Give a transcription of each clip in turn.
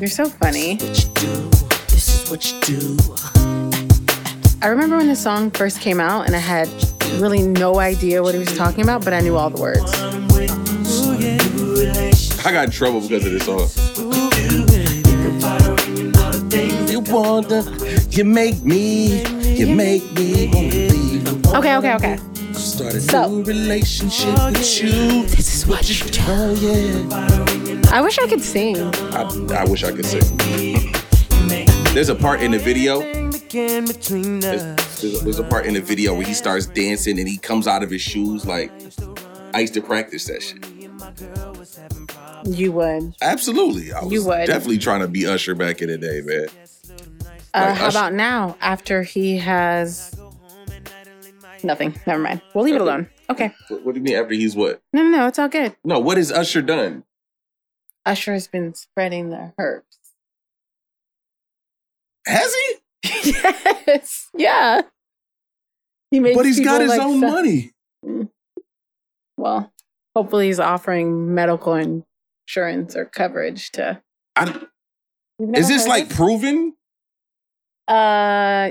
You're so funny. What you do, this is what you do. I remember when the song first came out and I had really no idea what he was talking about, but I knew all the words. I got in trouble because of this song. You wonder, you make me, you make me. Okay, okay, okay. Start a So- new relationship with you. This is what you do. Oh yeah. I wish I could sing. I, I wish I could sing. There's a part in the video. There's, there's a, there's a part in the video where he starts dancing and he comes out of his shoes like I used to practice that shit. You would. Absolutely, I was You would. definitely trying to be Usher back in the day, man. Uh, Like how Usher- about now after he has nothing? Never mind. We'll leave it alone. Okay. What, what do you mean after he's what? No, no, no. It's all good. No, what has Usher done? Usher has been spreading the herbs. Has he? yes. Yeah. He makes But he's got his like, own se- money. Well, hopefully he's offering medical insurance or coverage to. Is this like this? proven? uh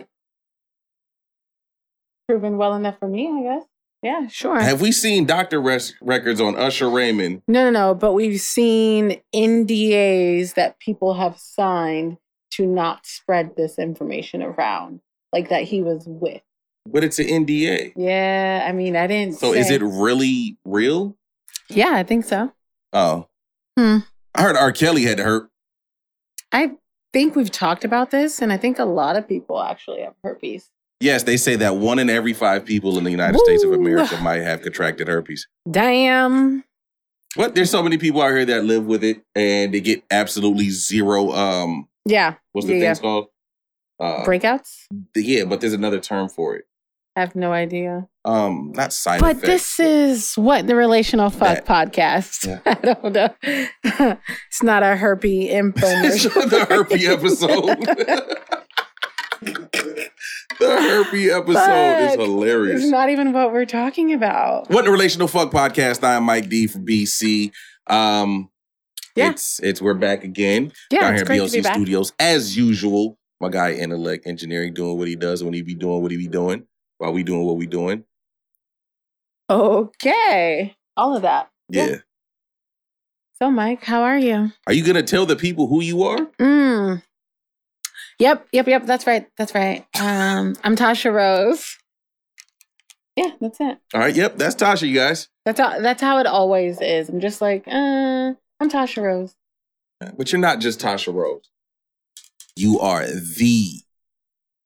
proven well enough for me? I guess. Yeah, sure. Have we seen doctor res- records on Usher Raymond? No, no, no. But we've seen NDAs that people have signed to not spread this information around, like that he was with. But it's an NDA. Yeah, I mean, I didn't. So is it really real? Yeah, I think so. Oh. Hmm. I heard R. Kelly had hurt. I think we've talked about this, and I think a lot of people actually have herpes. Yes, they say that one in every five people in the United States of America might have contracted herpes. Damn. What? There's so many people out here that live with it and they get absolutely zero. Um, Yeah. what's the Yeah, things called? Uh, Breakouts? yeah, but there's another term for it. I have no idea. Um, not side But effects. this is what the relational fuck That- podcast. Yeah. I don't know. it's not a herpy infomercial. the herpy episode. the herpy episode is hilarious. It's not even what we're talking about. What the relational fuck podcast? I am Mike D from BC. Um, Yeah. it's it's we're back again Yeah, down it's here at to BLC. Studios as usual. My guy Intellect Engineering doing what he does when he be doing what he be doing while we doing what we doing. Okay. All of that. Yeah. So, Mike, how are you? Are you gonna tell the people who you are? Mm. Yep, yep, yep. That's right. That's right. Um, I'm Tasha Rose. Yeah, that's it. All right. Yep. That's Tasha. You guys. That's how that's how it always is. I'm just like, uh, I'm Tasha Rose. But you're not just Tasha Rose. You are the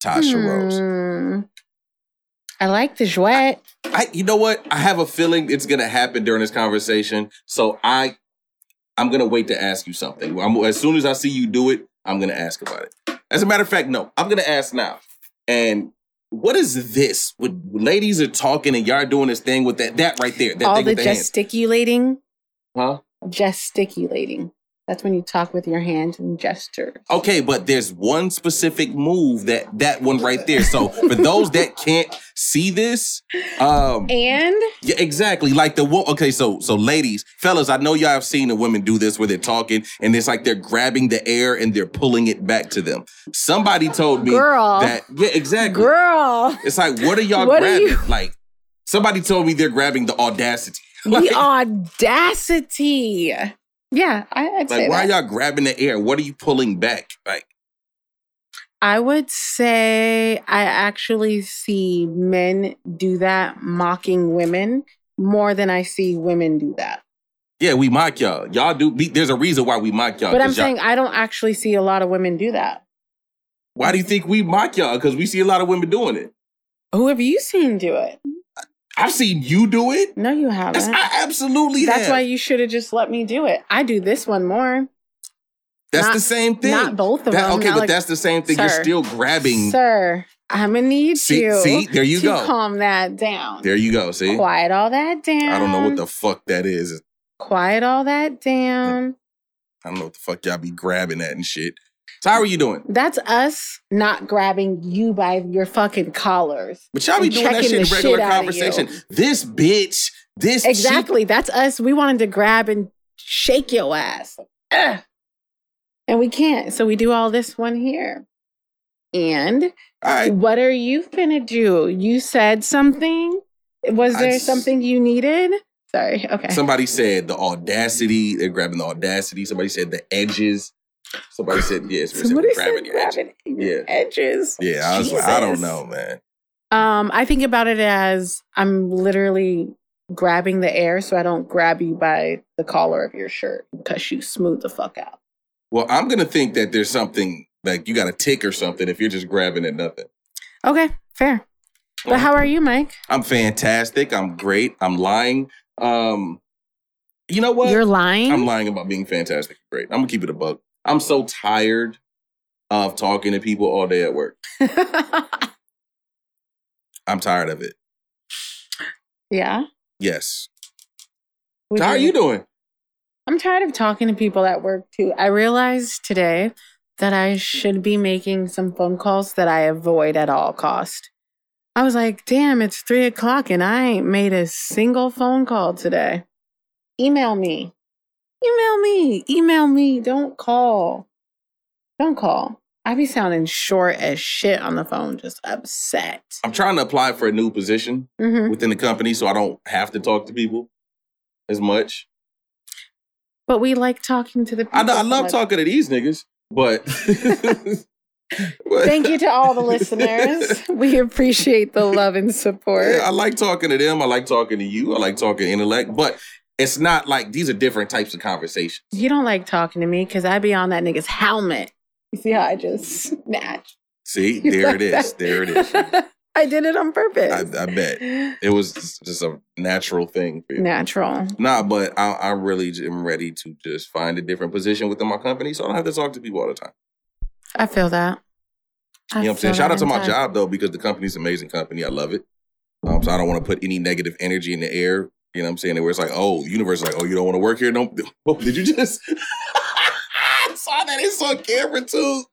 Tasha Rose. Hmm. I like the jouet. I, you know what? I have a feeling it's gonna happen during this conversation. So I, I'm gonna wait to ask you something. I'm, as soon as I see you do it, I'm gonna ask about it. As a matter of fact, no, I'm gonna ask now. And what is this? When ladies are talking and y'all doing this thing with that, that right there, that All the with the hands, gesticulating. huh? Gesticulating. That's when you talk with your hands and gestures. Okay, but there's one specific move that that one right there. So for those that can't see this, um, And Yeah, exactly. Like the wo- okay, so so ladies, fellas, I know y'all have seen the women do this where they're talking and it's like they're grabbing the air and they're pulling it back to them. Somebody told me Girl. that yeah, exactly. girl, It's like what are y'all What are grabbing? you- Like somebody told me they're grabbing the audacity. the audacity. Yeah, I, I'd say like why that. are y'all grabbing the air? What are you pulling back? Like I would say I actually see men do that mocking women more than I see women do that. yeah, we mock y'all. Y'all do. we- There's a reason why we mock y'all. But I'm y'all- saying I don't actually see a lot of women do that. why do you think we mock y'all? Because we see a lot of women doing it. Who have you seen do it? I've seen you do it. No, you haven't. I absolutely have. That's have. why you should have just let me do it. I do this one more. That's Not- the same thing. Not both of That- them. okay, but like- that's the same thing. You're still grabbing. Sir, I'm gonna need See- you. see? There you to go. Calm that down. There you go. See, Quiet all that down. I don't know what the fuck that is. Quiet all that down. I don't know what the fuck y'all be grabbing at and shit. So how are you doing? That's us not grabbing you by your fucking collars. But y'all be doing that shit in regular shit conversation. This bitch, this Exactly. That's us. We wanted to grab and shake your ass. Ugh. And we can't. So we do all this one here. And right. what are you gonna do? You said something? Was I there just- something you needed? Sorry. Okay. Somebody said the audacity. They're grabbing the audacity. Somebody said the edges. Somebody said yes. somebody Somebody grabbing said edges. grabbing your Yeah. edges. Yeah, I was like, I don't know, man. Um, I think about it as I'm literally grabbing the air so I don't grab you by the collar of your shirt because you smooth the fuck out. Well, I'm gonna think that there's something like you got a tick or something if you're just grabbing at nothing. Okay, fair. But how are you, Mike? I'm fantastic. I'm great. I'm lying. Um, you know what? You're lying. I'm lying about being fantastic. Great. I'm gonna keep it a bug. I'm so tired of talking to people all day at work. I'm tired of it. yeah. Yes. Would How are you doing? I'm tired of talking to people at work too. I realized today that I should be making some phone calls that I avoid at all cost. I was like, damn, it's three o'clock and I ain't made a single phone call today. Email me. Email me. Email me. Don't call. Don't call. I be sounding short as shit on the phone, just upset. I'm trying to apply for a new position hmm within the company so I don't have to talk to people as much. But we like talking to the people. I know, I love much. talking to these niggas, but Thank you to all the listeners. We appreciate the love and support. Yeah, I like talking to them. I like talking to you. I like talking intellect, but it's not like these are different types of conversations. You don't like talking to me because I'd be on that nigga's helmet. You see how I just snatched? See, there like it is. that? There it is. I did it on purpose. I, I bet it was just a natural thing for you. Natural. Nah, but I, I really am ready to just find a different position within my company, so I don't have to talk to people all the time. I feel that. I You know what I'm saying? Shout out to my inside. job though, because the company's an amazing company. I love it. Um, so I don't want to put any negative energy in the air. You know what I'm saying? Where it's like, oh, universe is like, oh, you don't want to work here? No, oh, did you just I saw that? It's on camera too.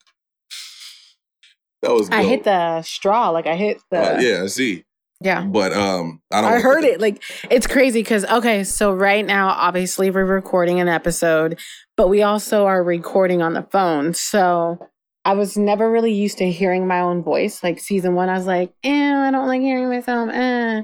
That was. I hit the straw. Like I hit the. Uh, yeah, I see. Yeah. But um, I don't. I heard it. Like it's crazy because okay, so right now, obviously, we're recording an episode, but we also are recording on the phone. So I was never really used to hearing my own voice. Like season one, I was like, "Eh, I don't like hearing myself." Eh.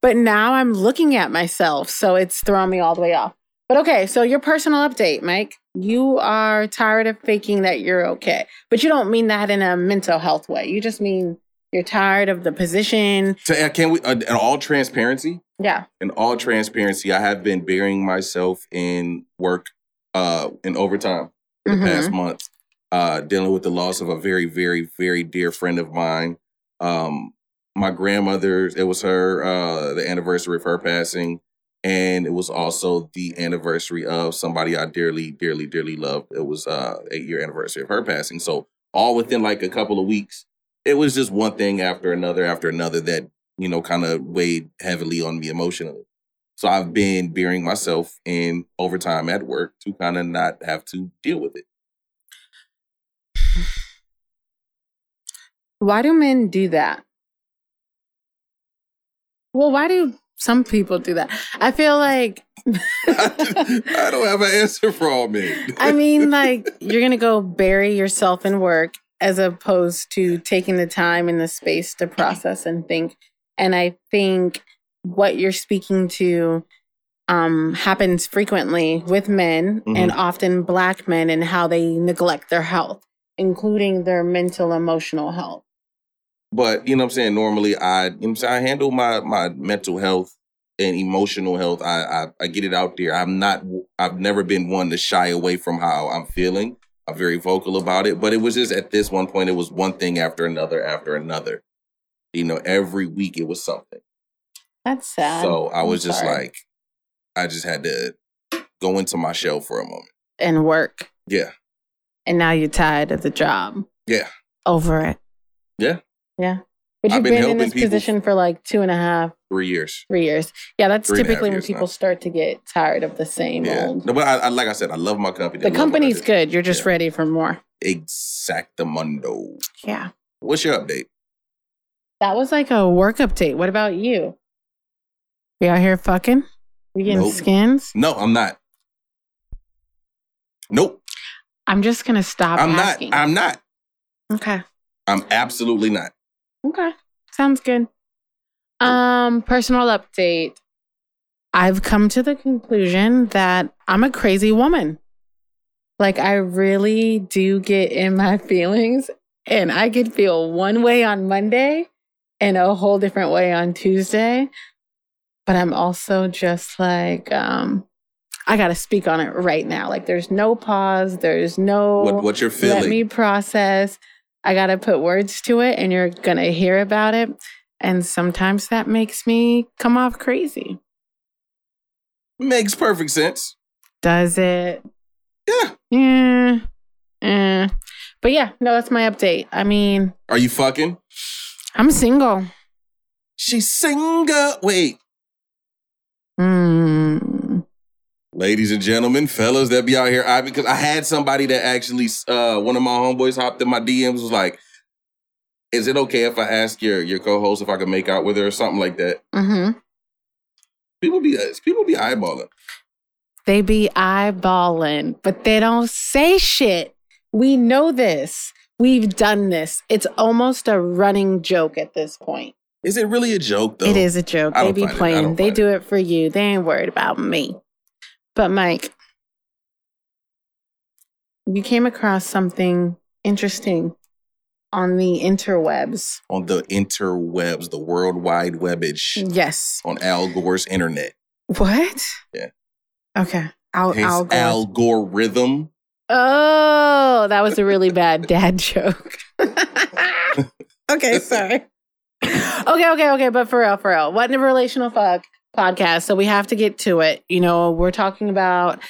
But now I'm looking at myself, so it's throwing me all the way off. But okay, so your personal update, Mike. You are tired of faking that you're okay, but you don't mean that in a mental health way. You just mean you're tired of the position. So, can we? Uh, in all transparency, Yeah. in all transparency, I have been burying myself in work, uh, in overtime for the Mhm. past month, uh, dealing with the loss of a very, very, very dear friend of mine. Um, my grandmother, it was her, uh, the anniversary of her passing, and it was also the anniversary of somebody I dearly, dearly, dearly loved. It was uh, eight year anniversary of her passing. So all within like a couple of weeks, it was just one thing after another after another that you know kind of weighed heavily on me emotionally. So I've been burying myself in overtime at work to kind of not have to deal with it. Why do men do that? Well, why do some people do that? I feel like I don't have an answer for all men. I mean, like you're gonna go bury yourself in work as opposed to taking the time and the space to process and think. And I think what you're speaking to um, happens frequently with men and often black men and how they neglect their health, including their mental emotional health. But you know what I'm saying? Normally I you know I'm saying I handle my my mental health and emotional health. I, I I get it out there. I'm not I've never been one to shy away from how I'm feeling. I'm very vocal about it. But it was just at this one point, it was one thing after another after another. You know, every week it was something. That's sad. So I I'm was just sorry. like, I just had to go into my shell for a moment. and work. Yeah. And now you're tired of the job. Yeah. Over it. Yeah. Yeah. But I've you've been been, in this position for like two and a half, Three years. three years. Yeah, that's Three and a half typically when people now. start to get tired of the same Yeah. old. No, but I, I like I said, I love my company. The love what I company's good. You're just Yeah. ready for more. Exactamundo. Yeah. What's your update? That was like a work update. What about you? We out here fucking? We getting Nope. skins? No, I'm not. Nope. I'm just gonna stop I'm asking. not. I'm not. okay. I'm absolutely not. Okay. Sounds good. Um, personal update. I've come to the conclusion that I'm a crazy woman. Like I really do get in my feelings and I could feel one way on Monday and a whole different way on Tuesday. But I'm also just like um I got to speak on it right now. Like there's no pause, there's no What what you're let feeling? me process. I got to put words to it and you're going to hear about it. And sometimes that makes me come off crazy. Makes perfect sense. Does it? Yeah. Yeah. Eh. But yeah, no, that's my update. I mean, Are you fucking? I'm single. She's single. Wait. Mm. Ladies and gentlemen, fellas that be out here, I because I had somebody that actually uh one of my homeboys hopped in my DMs was like, Is it okay if I ask your your co-host if I can make out with her or something like that? hmm People be people be eyeballing. They be eyeballing, but they don't say shit. We know this. We've done this. It's almost a running joke at this point. Is it really a joke though? It is a joke. They be find it- I playing. They do it for you. They ain't worried about me. But Mike, you came across something interesting on the interwebs. on the interwebs, the world wide webbage, Yes. on Al Gore's internet. What? Yeah. Okay. I'll, His I'll algorithm. Oh, that was a really bad dad joke. okay, sorry. Okay, okay, okay, but for real, for real. What in a relational fuck podcast? So we have to get to it. You know, we're talking about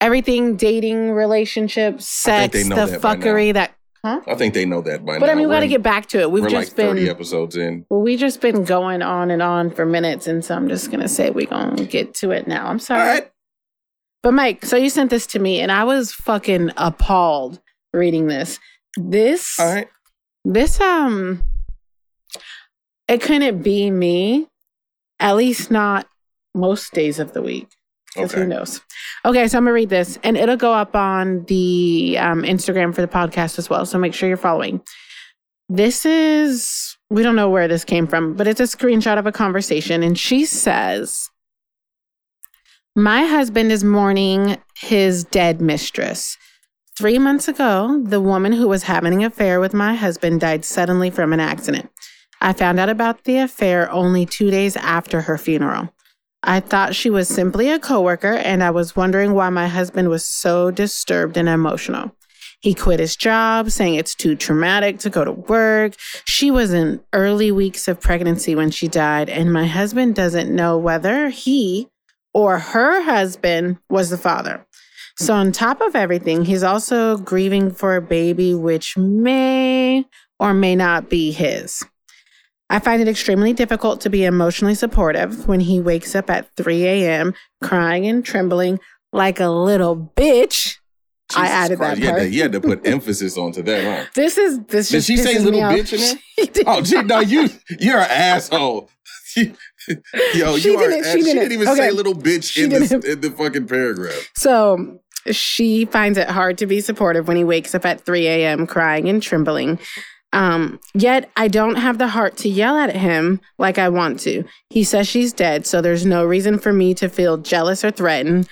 everything dating, relationships, sex, the that fucry that I think they know that by now. But I mean, we got to get back to it. We've just like 30 been episodes in. well, we just been going on and on for minutes, and so I'm just gonna say we're gonna get to it now. I'm sorry. right. But Mike, so you sent this to me, and I was fucking appalled reading this. This, All right. this, um, it couldn't be me, at least not most days of the week. 'cause Okay. who knows? Okay, so I'm gonna read this, and it'll go up on the um, Instagram for the podcast as well. So make sure you're following. This is we don't know where this came from, but it's a screenshot of a conversation, and she says. My husband is mourning his dead mistress. Three months ago, the woman who was having an affair with my husband died suddenly from an accident. I found out about the affair only two days after her funeral. I thought she was simply a coworker, and I was wondering why my husband was so disturbed and emotional. He quit his job, saying it's too traumatic to go to work. She was in early weeks of pregnancy when she died, and my husband doesn't know whether he or her husband was the father. So, on top of everything, he's also grieving for a baby which may or may not be his. I find it extremely difficult to be emotionally supportive when he wakes up at 3 a.m. crying and trembling like a little bitch. I Jesus added that Christ, You had, to, you had to put emphasis onto that, huh? This is this. Did she say little bitch in did. Oh, gee, no, you, you're an asshole. Yo, She you are. didn't- she She didn't. didn't even Okay. say little bitch in, this, in the fucking paragraph. So she finds it hard to be supportive when he wakes up at 3 a.m. crying and trembling. Um, yet I don't have the heart to yell at him like I want to. He says she's dead, so there's no reason for me to feel jealous or threatened,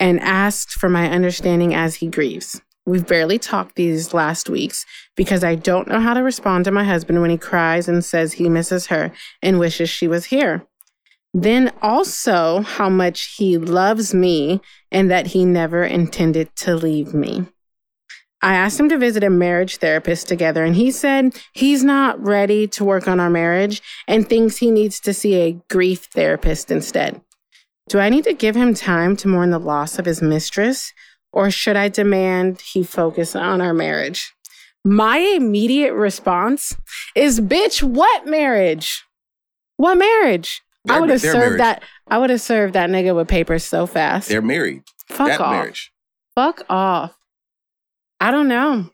and asked for my understanding as he grieves. We've barely talked these last weeks because I don't know how to respond to my husband when he cries and says he misses her and wishes she was here. Then also how much he loves me and that he never intended to leave me. I asked him to visit a marriage therapist together, and he said he's not ready to work on our marriage and thinks he needs to see a grief therapist instead. Do I need to give him time to mourn the loss of his mistress, or should I demand he focus on our marriage? My immediate response is bitch, what marriage? What marriage? I would have served that I would have served that nigga with papers so fast. They're married. Fuck that off. marriage. Fuck off. I don't know.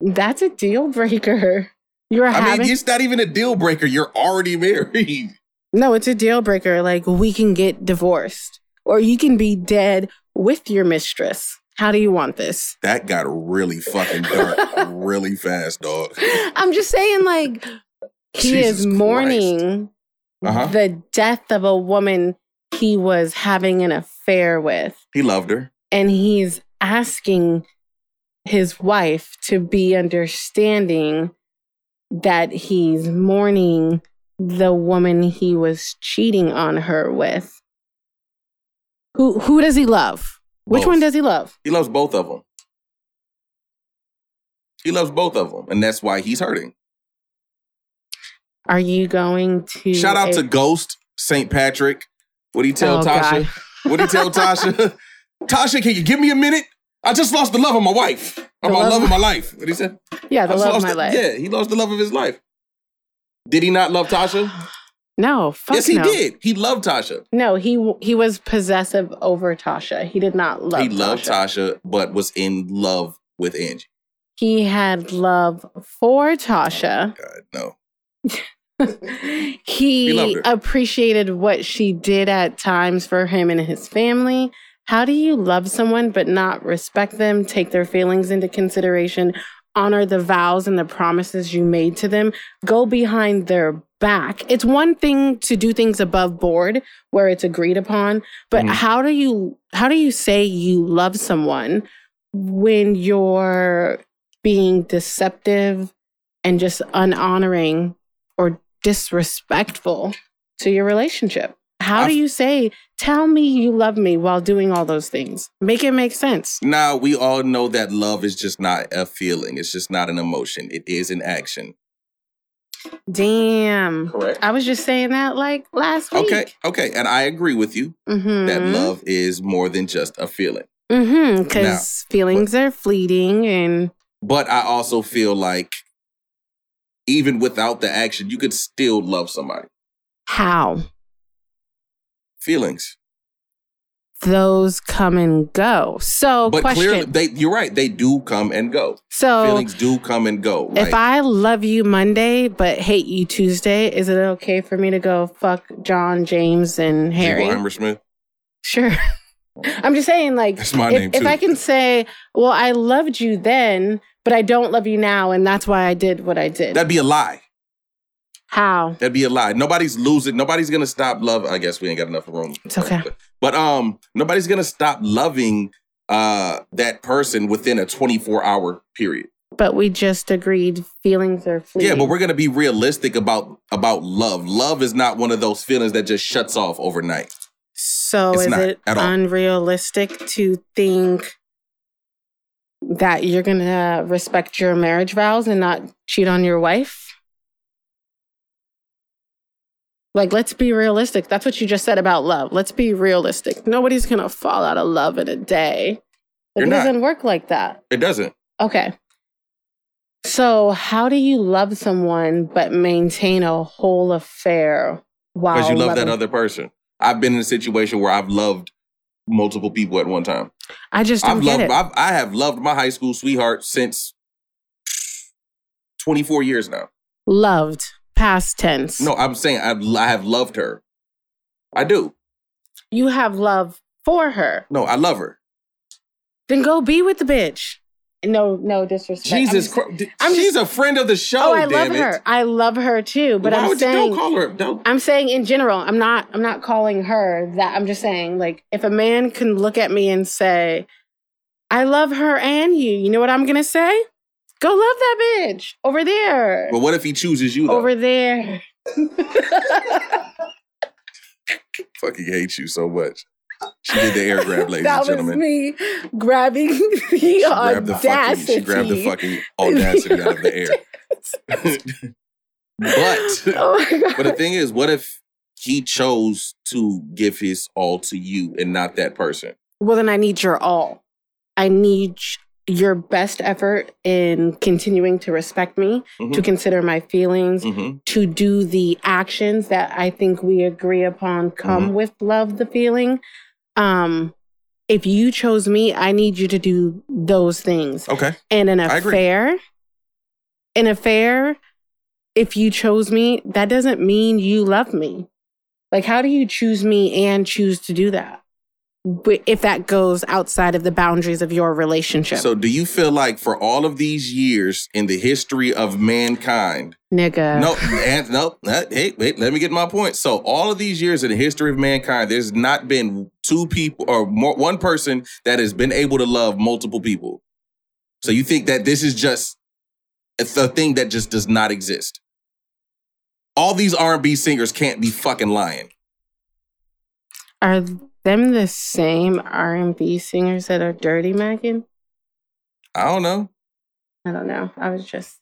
That's a deal breaker. You're I having mean, it's not even a deal breaker. You're already married. No, it's a deal breaker. Like we can get divorced. Or you can be dead with your mistress. How do you want this? That got really fucking dark really fast, dog. I'm just saying, like, he Jesus is mourning Uh-huh. the death of a woman he was having an affair with. He loved her. And he's asking his wife to be understanding that he's mourning the woman he was cheating on her with. Who who does he love? Which one does he love? He loves both of them. He loves both of them, and that's why he's hurting. Are you going to Shout out to Ghost St. Patrick. What do you tell Oh, Tasha? What do you tell Tasha? Tasha, can you give me a minute? I just lost the love of my wife. Or The my love love of- my life. What he said? Yeah, the love of my the- life. Yeah, he lost the love of his life. Did he not love Tasha? No, fuck yes, he no. did. He loved Tasha. No, he he was possessive over Tasha. He did not love. he loved Tasha. Tasha, but was in love with Angie. He had love for Tasha. Oh God, no. he He appreciated what she did at times for him and his family. How do you love someone but not respect them, take their feelings into consideration, honor the vows and the promises you made to them, go behind their back? It's one thing to do things above board where it's agreed upon, but Mhm. how do you how do you say you love someone when you're being deceptive and just unhonoring or disrespectful to your relationship. How do I've- you say, tell me you love me while doing all those things? Make it make sense. Now, we all know that love is just not a feeling. It's just not an emotion. It is an action. Damn. Correct. I was just saying that like last week. Okay, okay. And I agree with you Mm-hmm. that love is more than just a feeling. Mm-hmm. Because feelings are fleeting and But I also feel like even without the action, you could still love somebody. how Feelings. those come and go. So But question. clearly they you're right, they do come and go. so Feelings do come and go. Right? If I love you Monday but hate you Tuesday, is it okay for me to go fuck John, James, and Harry? Smith. Sure. I'm just saying, like, if, if. I can say, well, I loved you then, but I don't love you now, and that's why I did what I did. That'd be a lie. How? That'd be a lie. Nobody's losing. Nobody's gonna stop love. I guess we ain't got enough room. It's okay. But, but um, nobody's gonna stop loving uh that person within a 24 hour period. But we just agreed feelings are fleeting. Yeah, but we're gonna be realistic about about love. Love is not one of those feelings that just shuts off overnight. So It's is it unrealistic to think that you're gonna respect your marriage vows and not cheat on your wife? Like, let's be realistic. That's what you just said about love. Let's be realistic. Nobody's gonna fall out of love in a day. Like, You're it not. doesn't work like that. It doesn't. Okay. So, how do you love someone but maintain a whole affair while Because you love that other person. I've been in a situation where I've loved multiple people at one time. I just don't I've get loved it. I've, I have loved my high school sweetheart since 24 years now. Loved, past tense. No, I'm saying I've, I have loved her. I do. You have love for her. No, I love her. Then go be with the bitch. No, no disrespect. Jesus Christ. She's a friend of the show. Oh, I love it. her. I love her too. But Why I'm would you saying, don't call her? Don't. I'm saying in general. I'm not. I'm not calling her that. I'm just saying, like, if a man can look at me and say, "I love her and you," you know what I'm gonna say? Go love that bitch over there. But what if he chooses you? Though? over there. Fucking hate you so much. She did the air grab, ladies that and gentlemen. was me grabbing the She grabbed the fucking. audacity. She grabbed the fucking audacity out of the air. but Oh my god. but the thing is, what if he chose to give his all to you and not that person? Well, then I need your all. I need your best effort in continuing to respect me, to Mhm. consider my feelings, Mhm. to do the actions that I think we agree upon come Mm-hmm. with love the feeling. Um if you chose me, I need you to do those things. Okay. And an affair, an affair, if you chose me, that doesn't mean you love me. Like, how do you choose me and choose to do that? If that goes outside of the boundaries of your relationship. So, do you feel like for all of these years in the history of mankind, Nigga. no, and no, hey, wait, let me get my point. So, all of these years in the history of mankind, there's not been two people or more, one person that has been able to love multiple people. So, you think that this is just a thing that just does not exist? All these R&B singers can't be fucking lying. Are them the same R&B singers that are dirty Megan? I don't know. I don't know. I was just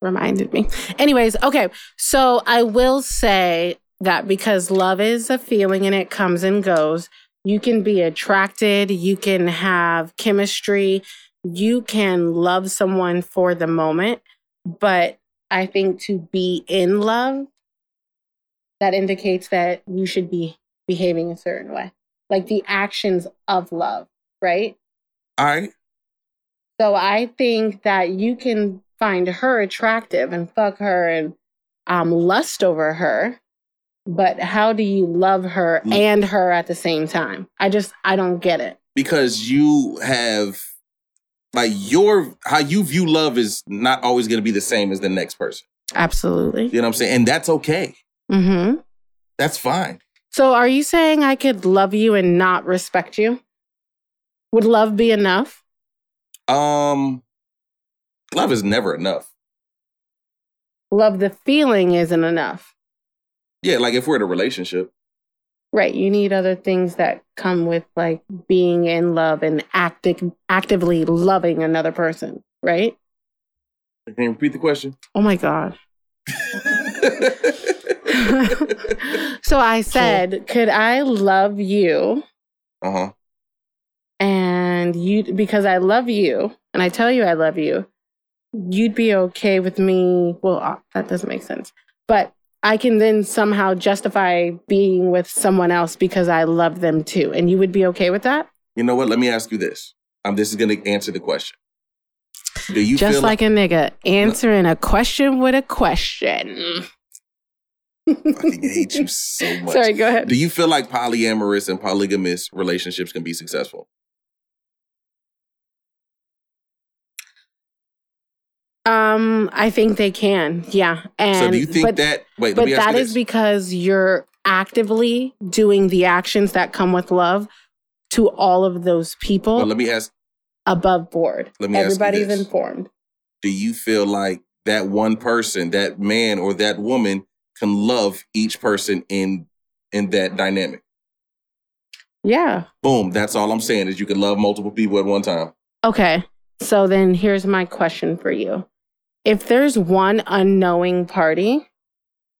reminded me. Anyways, okay. So I will say that because love is a feeling and it comes and goes, you can be attracted, you can have chemistry, you can love someone for the moment, but I think to be in love that indicates that you should be behaving a certain way. Like the actions of love, right? All right. So I think that you can find her attractive and fuck her and um, lust over her, but how do you love her Mm. and her at the same time? I just I don't get it. because you have like your how you view love is not always going to be the same as the next person. Absolutely. You know what I'm saying? And that's okay. hmm That's fine. So are you saying I could love you and not respect you? Would love be enough? Um love is never enough. Love the feeling isn't enough. Yeah, like if we're in a relationship. Right. You need other things that come with like being in love and active, actively loving another person, right? Can you repeat the question? Oh my God. so I said, could I love you uh-huh. and you, because I love you and I tell you I love you, you'd be okay with me. Well, uh, that doesn't make sense. But I can then somehow justify being with someone else because I love them too. And you would be okay with that? You know what? Let me ask you this. Um, this is gonna answer the question. Do you Just feel like a nigga answering a question with a question. I fucking hate you so much? Sorry, go ahead. Do you feel like polyamorous and polygamous relationships can be successful? Um, I think they can. Yeah. And so do you think but, that wait, let but me ask that is because you're actively doing the actions that come with love to all of those people well, let me ask above board. Let me ask Everybody's informed. do you feel like that one person, that man or that woman can love each person in in that dynamic? Yeah. Boom, that's all I'm saying is you can love multiple people at one time. Okay. So then here's my question for you. If there's one unknowing party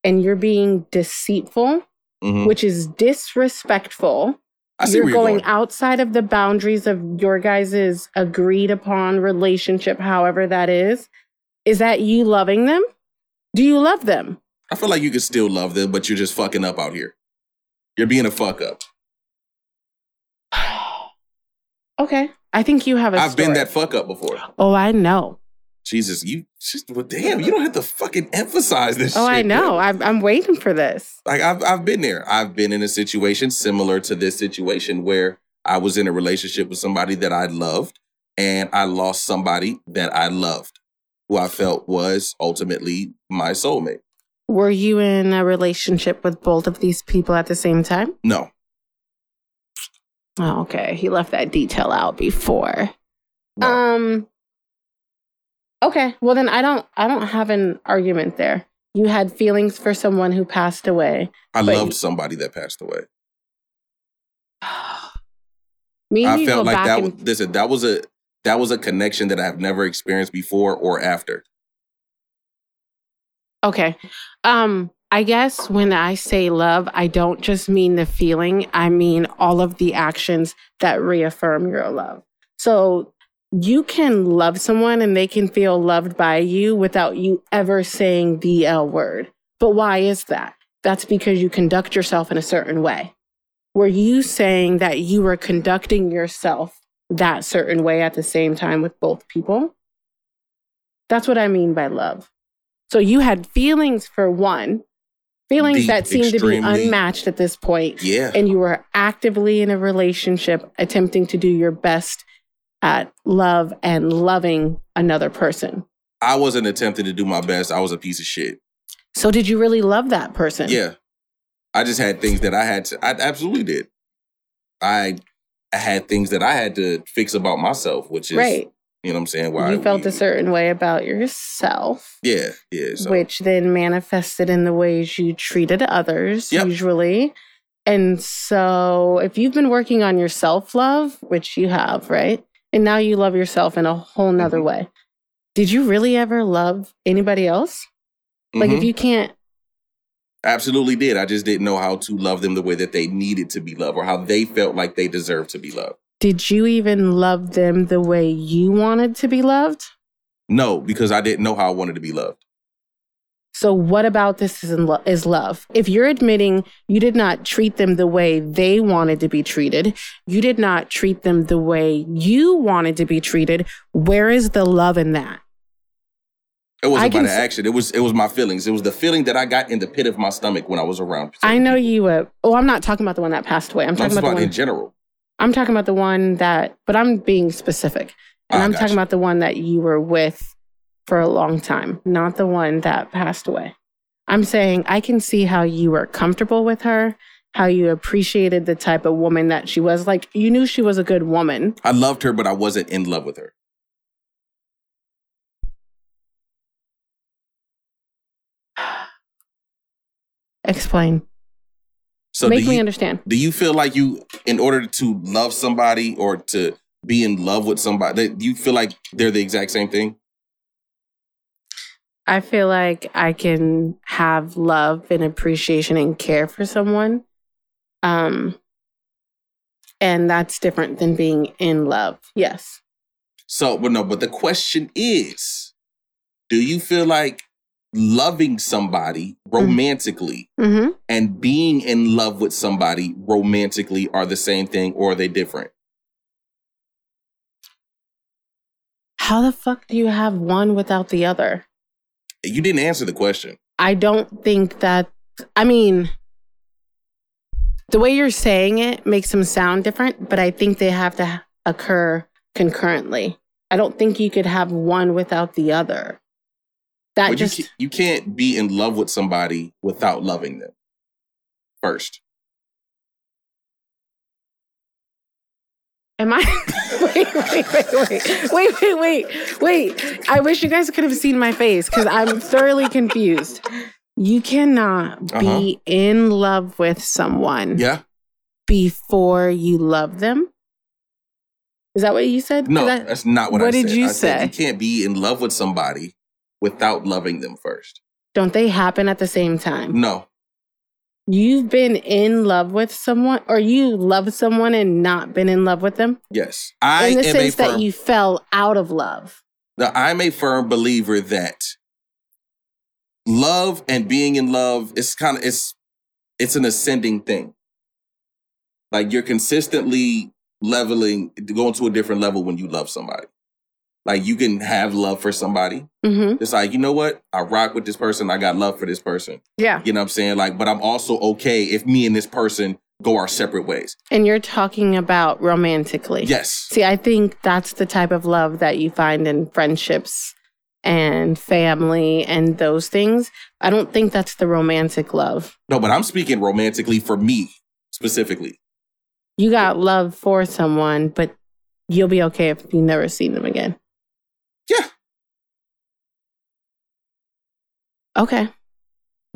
and you're being deceitful, Mhm. which is disrespectful, you're going going. outside of the boundaries of your guys' agreed upon relationship, however that is. Is that you loving them? Do you love them? I feel like you can still love them, but you're just fucking up out here. You're being a fuck up. okay. I think you have a I've been that fuck up before. Oh, I know. Jesus, you just well, damn, you don't have to fucking emphasize this Oh, shit. I know. I'm, I'm waiting for this. like I've I've been there. I've been in a situation similar to this situation where I was in a relationship with somebody that I loved and I lost somebody that I loved who I felt was ultimately my soulmate. Were you in a relationship with both of these people at the same time? No. Oh, okay. He left that detail out before. no. Um Okay. Well then I don't I don't have an argument there. You had feelings for someone who passed away. I loved somebody that passed away. Me I felt like that and was listen, that was a that was a connection that I have never experienced before or after. Okay. Um, I guess when I say love, I don't just mean the feeling, I mean all of the actions that reaffirm your love. So you can love someone and they can feel loved by you without you ever saying the L word. But why is that? That's because you conduct yourself in a certain way. Were you saying that you were conducting yourself that certain way at the same time with both people? That's what I mean by love. So you had feelings for one, Feelings Deep, that seem to be unmatched at this point. Yeah. And you were actively in a relationship attempting to do your best at love and loving another person. I wasn't attempting to do my best. I was a piece of shit. So, did you really love that person? Yeah. I just had things that I had to, I absolutely did. I, I had things that I had to fix about myself, which is, Right. You know what I'm saying? Why you felt we- a certain way about yourself, Yeah, yeah. So, which then manifested in the ways you treated others, Yep. usually. And so, if you've been working on your self love, which you have, right? And now you love yourself in a whole nother Mhm. way. Did you really ever love anybody else? Like, mhm, if you can't, absolutely did. I just didn't know how to love them the way that they needed to be loved or how they felt like they deserved to be loved. Did you even love them the way you wanted to be loved? No, because I didn't know how I wanted to be loved. So, what about this is, in lo- is love? If you're admitting you did not treat them the way they wanted to be treated, you did not treat them the way you wanted to be treated, where is the love in that? It wasn't the action. It was it was my feelings. It was the feeling that I got in the pit of my stomach when I was around. I know you. Uh, oh, I'm not talking about the one that passed away. I'm. I'm talking talking about the about one. in general. I'm talking about the one that, but I'm being specific, and oh, I I'm talking you. about the one that you were with for a long time, not the one that passed away. I'm saying I can see how you were comfortable with her, how you appreciated the type of woman that she was. Like you knew she was a good woman. I loved her, but I wasn't in love with her. Explain. So Make do me you, understand. do you feel like you, in order to love somebody or to be in love with somebody, that you feel like they're the exact same thing? I feel like I can have love and appreciation and care for someone. Um and that's different than being in love. Yes. So, but no, but the question is, do you feel like loving somebody romantically Mhm. and being in love with somebody romantically are the same thing or are they different? How the fuck do you have one without the other? You didn't answer the question. I don't think that I mean the way you're saying it makes them sound different, but I think they have to occur concurrently. I don't think you could have one without the other. That Well, just you, ca- you can't be in love with somebody without loving them first. Am I? wait, wait, wait, wait, wait, wait, wait, wait. I wish you guys could have seen my face because I'm thoroughly confused. You cannot Uh-huh. be in love with someone Yeah. before you love them. Is that what you said? No, I- that's not what, what I did said. you I say? you can't be in love with somebody without loving them first. don't they happen at the same time? No. You've been in love with someone, or you love someone and not been in love with them, Yes. I in the am sense a that firm, you fell out of love. Now, I'm a firm believer that love and being in love is kind of it's it's an ascending thing. Like you're consistently leveling, going to a different level when you love somebody. Like you can have love for somebody. hmm It's like, you know what? I rock with this person. I got love for this person. Yeah, You know what I'm saying? Like, but I'm also okay if me and this person go our separate ways. and you're talking about romantically. Yes. See, I think that's the type of love that you find in friendships and family and those things. I don't think that's the romantic love. No, but I'm speaking romantically for me specifically. You got love for someone, but you'll be okay if you never see them again. Yeah. Okay.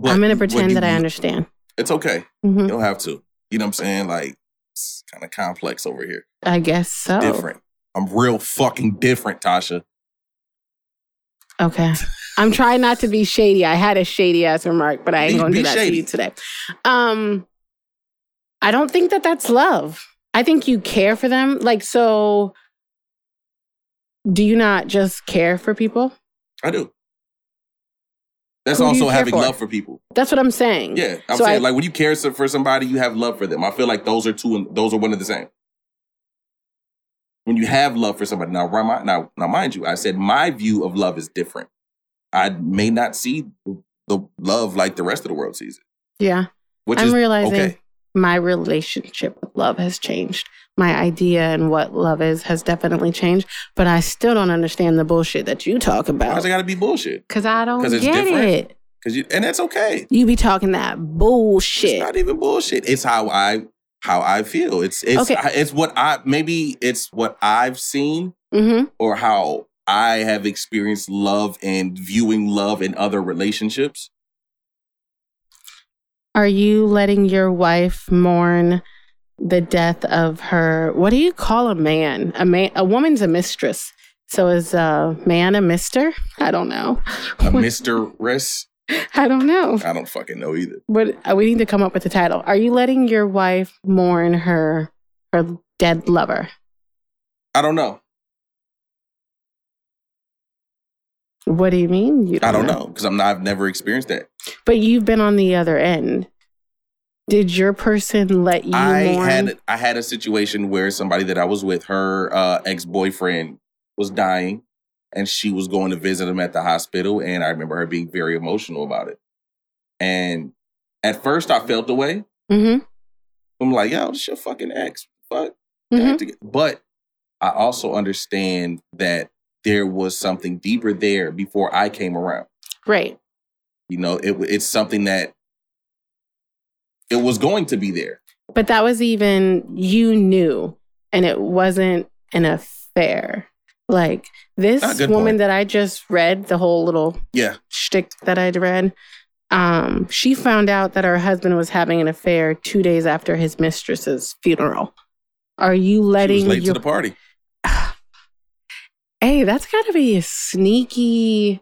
I'm going to pretend that I understand. It's okay. hmm You don't have to. You know what I'm saying? Like, it's kind of complex over here. I guess so. Different. I'm real fucking different, Tasha. Okay. I'm trying not to be shady. I had a shady ass remark, but I ain't going to do that shady. to you today. Um, I don't think that that's love. I think you care for them. Like, so do you not just care for people? I do. That's Who also having for? love for people. That's what I'm saying. Yeah, I'm So saying I- like when you care for somebody, you have love for them. I feel like those are two, and those are one of the same. When you have love for somebody, now, now, now, mind you, I said my view of love is different. I may not see the love like the rest of the world sees it. Yeah. Which I'm is realizing okay. My relationship with love has changed. My idea and what love is has definitely changed, but I still don't understand the bullshit that you talk about. Why's it got to be bullshit? because I don't 'Cause it's get different? it. Because you and that's okay. You be talking that It's bullshit. not even bullshit. It's how I how I feel. It's it's Okay. it's what I maybe it's what I've seen hmm or how I have experienced love and viewing love in other relationships. Are you letting your wife mourn the death of her? What do you call a man? A man, a woman's a mistress. So is a man a mister? I don't know. A Mr. Riss. I don't know. I don't fucking know either. But uh, we need to come up with a title. Are you letting your wife mourn her her dead lover? I don't know. What do you mean? You I don't know because I'm not. I've never experienced that. But you've been on the other end. Did your person let you I mourn? had I had a situation where somebody that I was with, her uh, ex boyfriend, was dying, and she was going to visit him at the hospital, and I remember her being very emotional about it. And at first, I felt the way. mm-hmm. I'm like, yo, this your fucking ex. Fuck. Mhm. But I also understand that there was something deeper there before I came around. Right. You know, it, it's something that it was going to be there. But that was even you knew, and it wasn't an affair. Like this Ah, woman point. that I just read, the whole little Yeah. shtick that I'd read, um, she found out that her husband was having an affair two days after his mistress's funeral. Are you letting late your to the party. Hey, that's got to be a sneaky.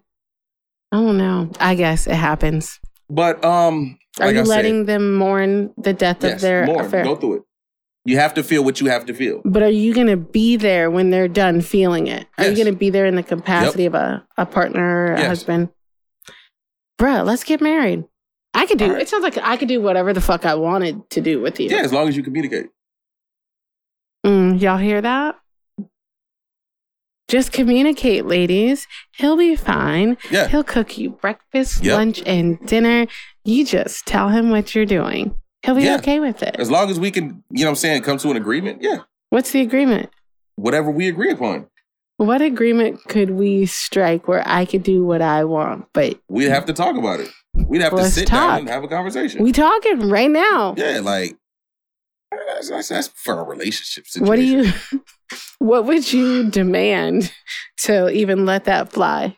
I don't know. I guess it happens. But um, Are like you I said, letting them mourn the death yes, of their more. affair? Go through it. You have to feel what you have to feel. But are you going to be there when they're done feeling it? Are you going to be there in the capacity of a, a partner a Yes. husband? Bruh, let's get married. I could do right. it. Sounds like I could do whatever the fuck I wanted to do with you. Yeah, as long as you communicate. Mm, y'all hear that? Just communicate, ladies. He'll be fine. Yeah. He'll cook you breakfast, Yep. lunch, and dinner. You just tell him what you're doing. He'll be Yeah. okay with it. As long as we can, you know what I'm saying, come to an agreement. Yeah. What's the agreement? Whatever we agree upon. What agreement could we strike where I could do what I want, but We'd have to talk about it. We'd have to sit talk. down and have a conversation. we talking right now? yeah, like that's, that's, that's for a relationship situation. What do you? What would you demand to even let that fly?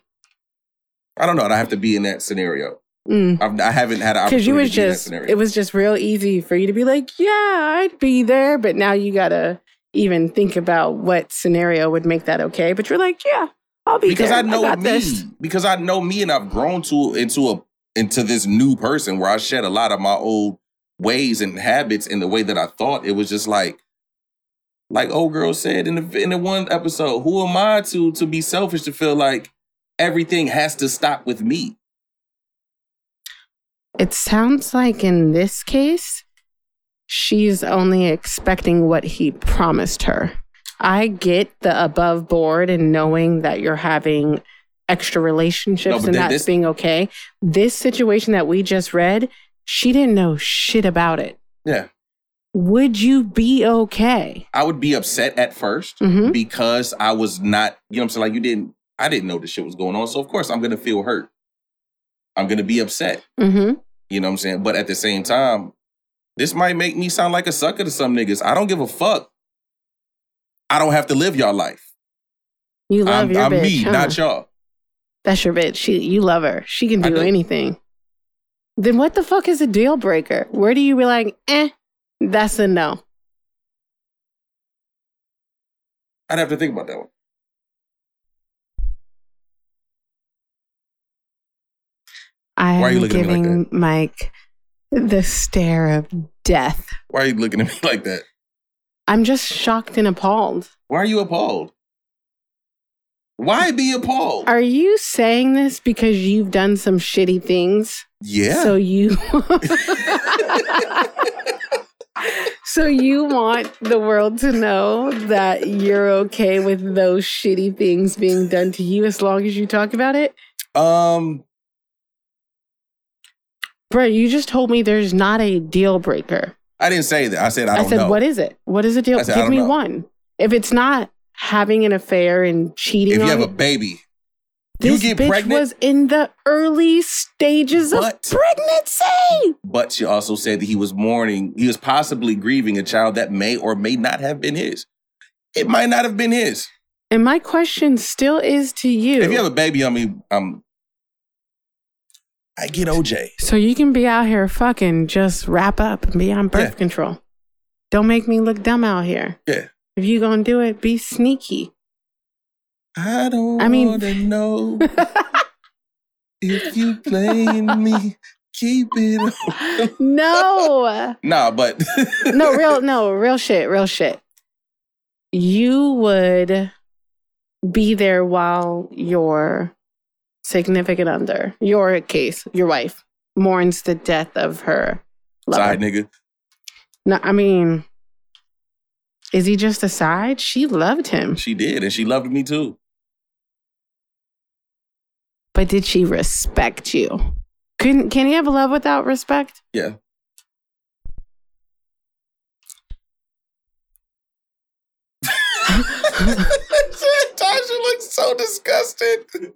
I don't know. I have to be in that scenario. Mm. I've, I haven't had an Because you was to be in that just, it was just real easy for you to be like, yeah, I'd be there. But now you got to even think about what scenario would make that okay. But you're like, yeah, I'll be because there. I know got me. this. Because I know me, and I've grown to into a into this new person where I shed a lot of my old ways and habits in the way that I thought. It was just like, like old girl said in the in the one episode, who am I to to be selfish to feel like everything has to stop with me? It sounds like in this case, she's only expecting what he promised her. I get the above board and knowing that you're having extra relationships No, and that's this- being okay. This situation that we just read, she didn't know shit about it. Yeah, Would you be okay? I would be upset at 1st Mhm. because I was not, you know what I'm saying? Like you didn't, I didn't know this shit was going on. So of course I'm gonna feel hurt. I'm gonna be upset. Mm-hmm. You know what I'm saying? But at the same time, this might make me sound like a sucker to some niggas. I don't give a fuck. I don't have to live y'all life. You love I'm, your I'm bitch, me, huh? not y'all. That's your bitch. She, you love her. She can do do. anything. Then what the fuck is a deal breaker? Where do you be like, eh, that's a no. I'd have to think about that one. I Why are you am looking at me like giving Mike the stare of death. Why are you looking at me like that? I'm just shocked and appalled. Why are you appalled? Why be appalled? Are you saying this because you've done some shitty things? yeah. So you So you want the world to know that you're okay with those shitty things being done to you as long as you talk about it? um Bro, you just told me there's not a deal breaker. I didn't say that. I said I I, said, know. what is it? What is a deal? Said, Give me know. one. If it's not having an affair and cheating if you have a me, baby, this you get bitch pregnant. was in the early stages But- of pregnancy. but she also said that he was mourning. He was possibly grieving a child that may or may not have been his. It might not have been his. And my question still is to you. If you have a baby on me, um, I get OJ. so you can be out here fucking just wrap up and be on birth Yeah. control. Don't make me look dumb out here. Yeah. If you gonna do it, be sneaky. I don't I mean- want to know if you playing me. Keep it no. Nah, but no, real no, real shit, real shit. You would be there while your significant other, your case, your wife, mourns the death of her lover. side nigga. No, I mean, is he just a side? She loved him, She did, and she loved me too. But did she respect you? Can can he have a love without respect? Yeah. Tasha looks so disgusted.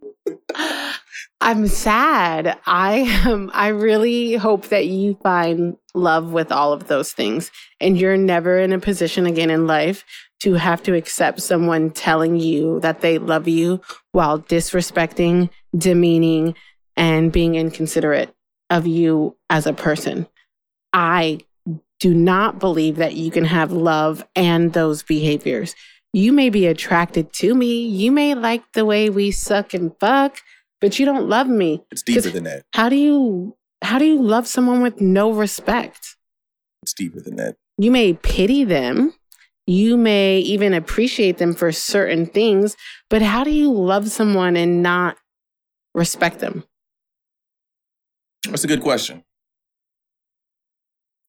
I'm sad. I am. I really hope that you find love with all of those things, and you're never in a position again in life to have to accept someone telling you that they love you while disrespecting, demeaning, and being inconsiderate of you as a person. I do not believe that you can have love and those behaviors. You may be attracted to me. You may like the way we suck and fuck, but you don't love me. It's deeper than that. How do you how do you love someone with no respect? It's deeper than that. You may pity them. You may even appreciate them for certain things, but how do you love someone and not respect them? That's a good question.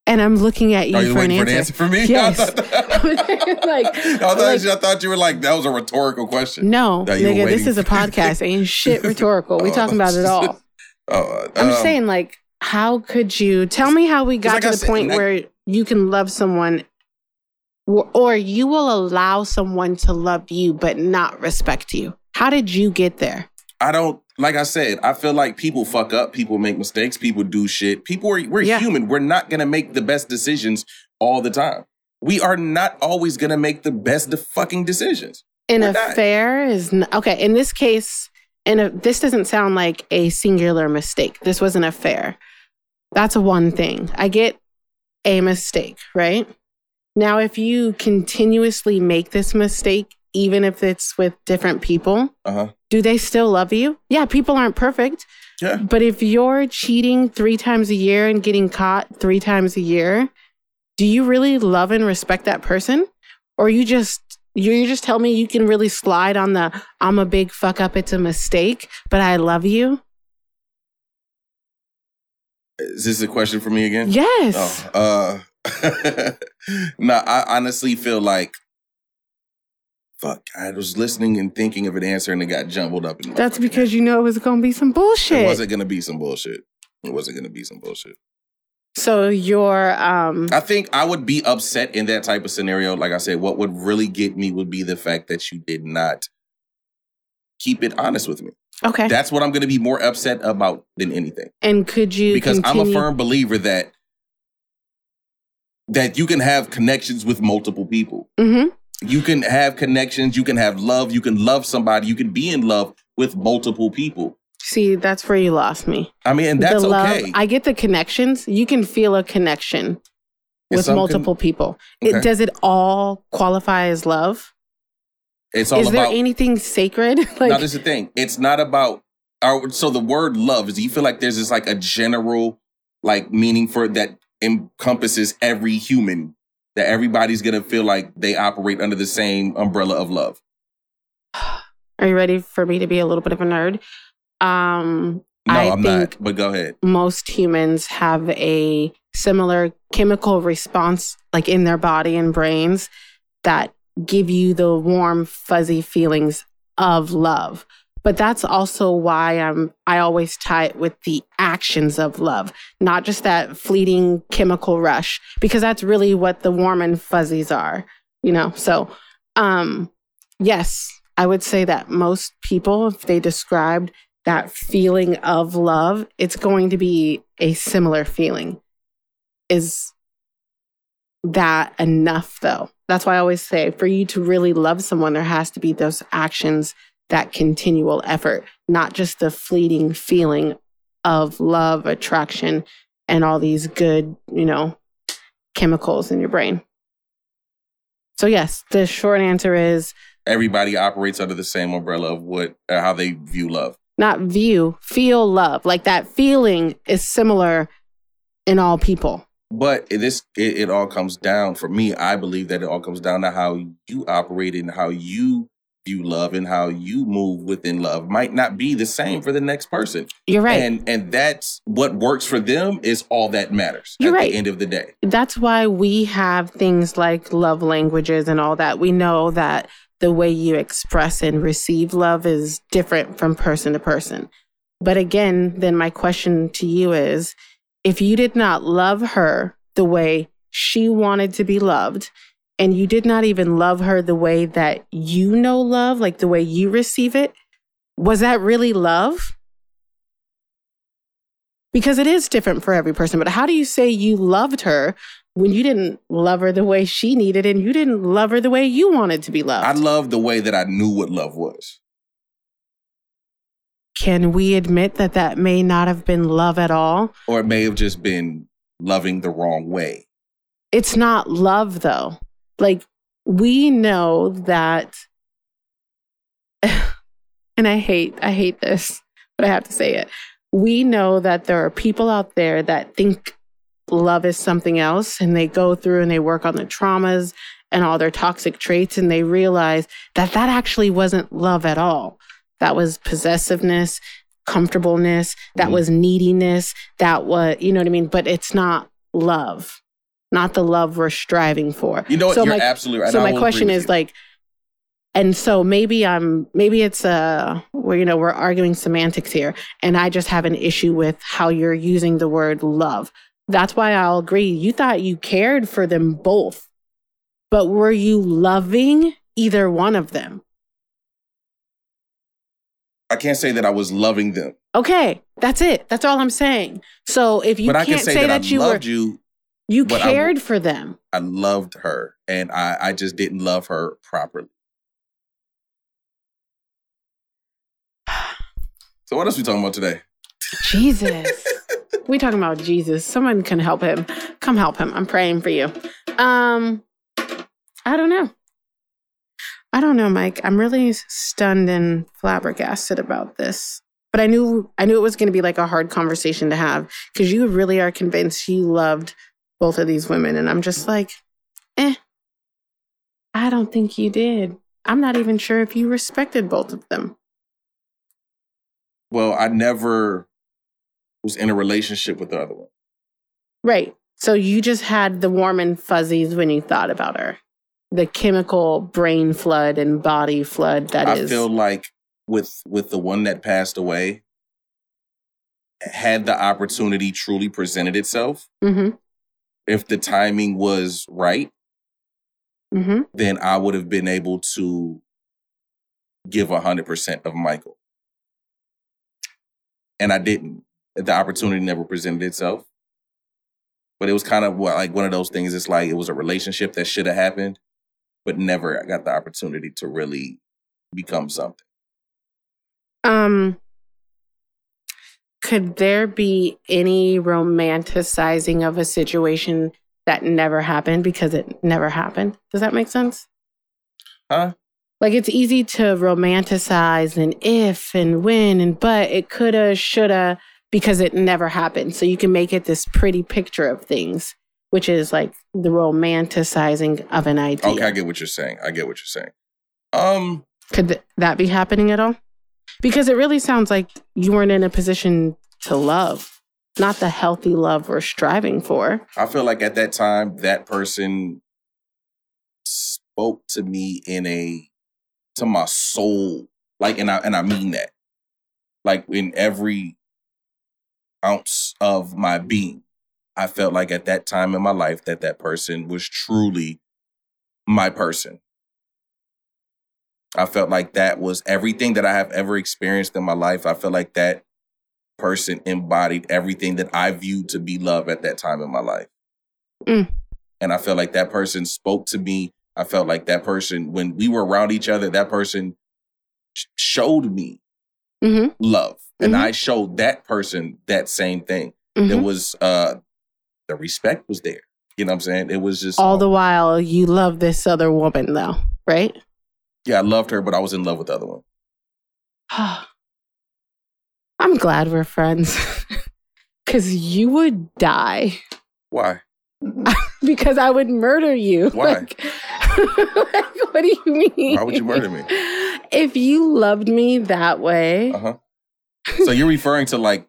And I'm looking at you Are you for an for answer. an answer for me? Yes. I thought, Like- I, thought like- I thought you were like that was a rhetorical question. No, you nigga, this is a podcast. Ain't shit rhetorical. We Oh. talking about it all. Oh, I'm um, saying, like, how could you tell me how we got like to the said, point where you can love someone or, or you will allow someone to love you but not respect you? How did you get there? I don't like I said, I feel like people fuck up, people make mistakes, people do shit. People are we're Yeah. human. We're not gonna make the best decisions all the time. We are not always gonna make the best fucking decisions. An We're not. affair is n- okay. In this case, in a, this doesn't sound like a singular mistake. This was an affair. That's one thing. I get a mistake, right? Now, if you continuously make this mistake, even if it's with different people, Uh-huh. do they still love you? Yeah, people aren't perfect. Yeah. But if you're cheating three times a year and getting caught three times a year, do you really love and respect that person? Or you just you just tell me you can really slide on the I'm a big fuck up, it's a mistake, but I love you? Is this a question for me again? Yes. Oh, uh, no, I honestly feel like, fuck, I was listening and thinking of an answer and it got jumbled up. In my That's because you know it was gonna be some bullshit. it wasn't gonna be some bullshit. It wasn't gonna be some bullshit. so you're um I think I would be upset in that type of scenario. Like I said, what would really get me would be the fact that you did not keep it honest with me. okay. That's what I'm gonna be more upset about than anything. and could you because I'm a firm believer that that you can have connections with multiple people. Mhm. You can have connections, you can have love, you can love somebody, you can be in love with multiple people. See, that's where you lost me. I mean, and that's the love, okay. I get the connections. You can feel a connection with some con- multiple people. Okay. It does it all qualify as love? it's all Is there anything sacred? like now this is the thing. It's not about our so the word love is you feel like there's this like a general like meaning for that encompasses every human that everybody's gonna feel like they operate under the same umbrella of love. Are you ready for me to be a little bit of a nerd? Um No, I I'm think not. But go ahead. most humans have a similar chemical response like in their body and brains that give you the warm fuzzy feelings of love But that's also why I'm I always tie it with the actions of love, not just that fleeting chemical rush, because that's really what the warm and fuzzies are, you know. So um yes, I would say that most people, if they described that feeling of love, it's going to be a similar feeling. Is that enough though? That's why I always say for you to really love someone, there has to be those actions, that continual effort, not just the fleeting feeling of love, attraction, and all these good, you know, chemicals in your brain. So, yes, the short answer is Everybody operates under the same umbrella of what uh, how they view love. not view, feel love. Like that feeling is similar in all people. But this it, it all comes down for me. I believe that it all comes down to how you operate and how you view love and how you move within love might not be the same for the next person. You're right. And and that's what works for them is all that matters You're at right. the end of the day. that's why we have things like love languages and all that. We know that the way you express and receive love is different from person to person. But again, then my question to you is if you did not love her the way she wanted to be loved, and you did not even love her the way that you know love, like the way you receive it, was that really love? Because it is different for every person. But how do you say you loved her when you didn't love her the way she needed and you didn't love her the way you wanted to be loved? I love the way that I knew what love was. Can we admit that that may not have been love at all? Or it may have just been loving the wrong way. It's not love though. Like we know that and I hate I hate this, but I have to say it. We know that there are people out there that think love is something else and they go through and they work on the traumas and all their toxic traits and they realize that that actually wasn't love at all. That was possessiveness, comfortableness, that Mhm. was neediness, that was, you know what I mean? But it's not love, not the love we're striving for. You know what? So You're my- absolutely right. so I my question is you. like, and so maybe I'm maybe it's uh where you know we're arguing semantics here, and I just have an issue with how you're using the word love. That's why I'll agree. You thought you cared for them both, but were you loving either one of them? I can't say that I was loving them, Okay, that's it. That's all I'm saying. So if you but I can't can say, say that, that, you were loved you. You but I- cared for them, I loved her, and I, I just didn't love her properly. So what else are we talking about today? Jesus. we talking about Jesus. Someone can help him. Come help him. I'm praying for you. Um I don't know. I don't know, Mike. I'm really stunned and flabbergasted about this. But I knew I knew it was going to be like a hard conversation to have cuz you really are convinced you loved both of these women and I'm just like, "Eh. I don't think you did. I'm not even sure if you respected both of them." Well, I never was in a relationship with the other one. Right. So you just had the warm and fuzzies when you thought about her. The chemical brain flood and body flood that I is. feel like with with the one that passed away, had the opportunity truly presented itself, hmm if the timing was right, hmm then I would have been able to give hundred percent of Michael. And I didn't. The opportunity never presented itself. But it was kind of like one of those things. It's like it was a relationship that should have happened, but never got the opportunity to really become something. Um, could there be any romanticizing of a situation that never happened because it never happened? Does that make sense? Huh? Like it's easy to romanticize and if and when and but it coulda, shoulda, because it never happened. So you can make it this pretty picture of things, which is like the romanticizing of an idea. Okay, I get what you're saying. I get what you're saying. Um, Could th- that be happening at all? Because it really sounds like you weren't in a position to love, not the healthy love we're striving for. I feel like at that time, that person spoke to me in a to my soul, like, and I and I mean that. like in every ounce of my being, I felt like at that time in my life that that person was truly my person. I felt like that was everything that I have ever experienced in my life. I felt like that person embodied everything that I viewed to be love at that time in my life. Mm. And I felt like that person spoke to me. I felt like that person, when we were around each other, that person sh- showed me Mhm. love. And Mhm. I showed that person that same thing. Mhm. There was uh the respect was there. You know what I'm saying? It was just All the while, you love this other woman, though, right? Yeah, I loved her, but I was in love with the other one. I'm glad we're friends because you would die Why? because I would murder you. Why? Like, like, what do you mean? Why would you murder me? If you loved me that way, Uh-huh. So you're referring to like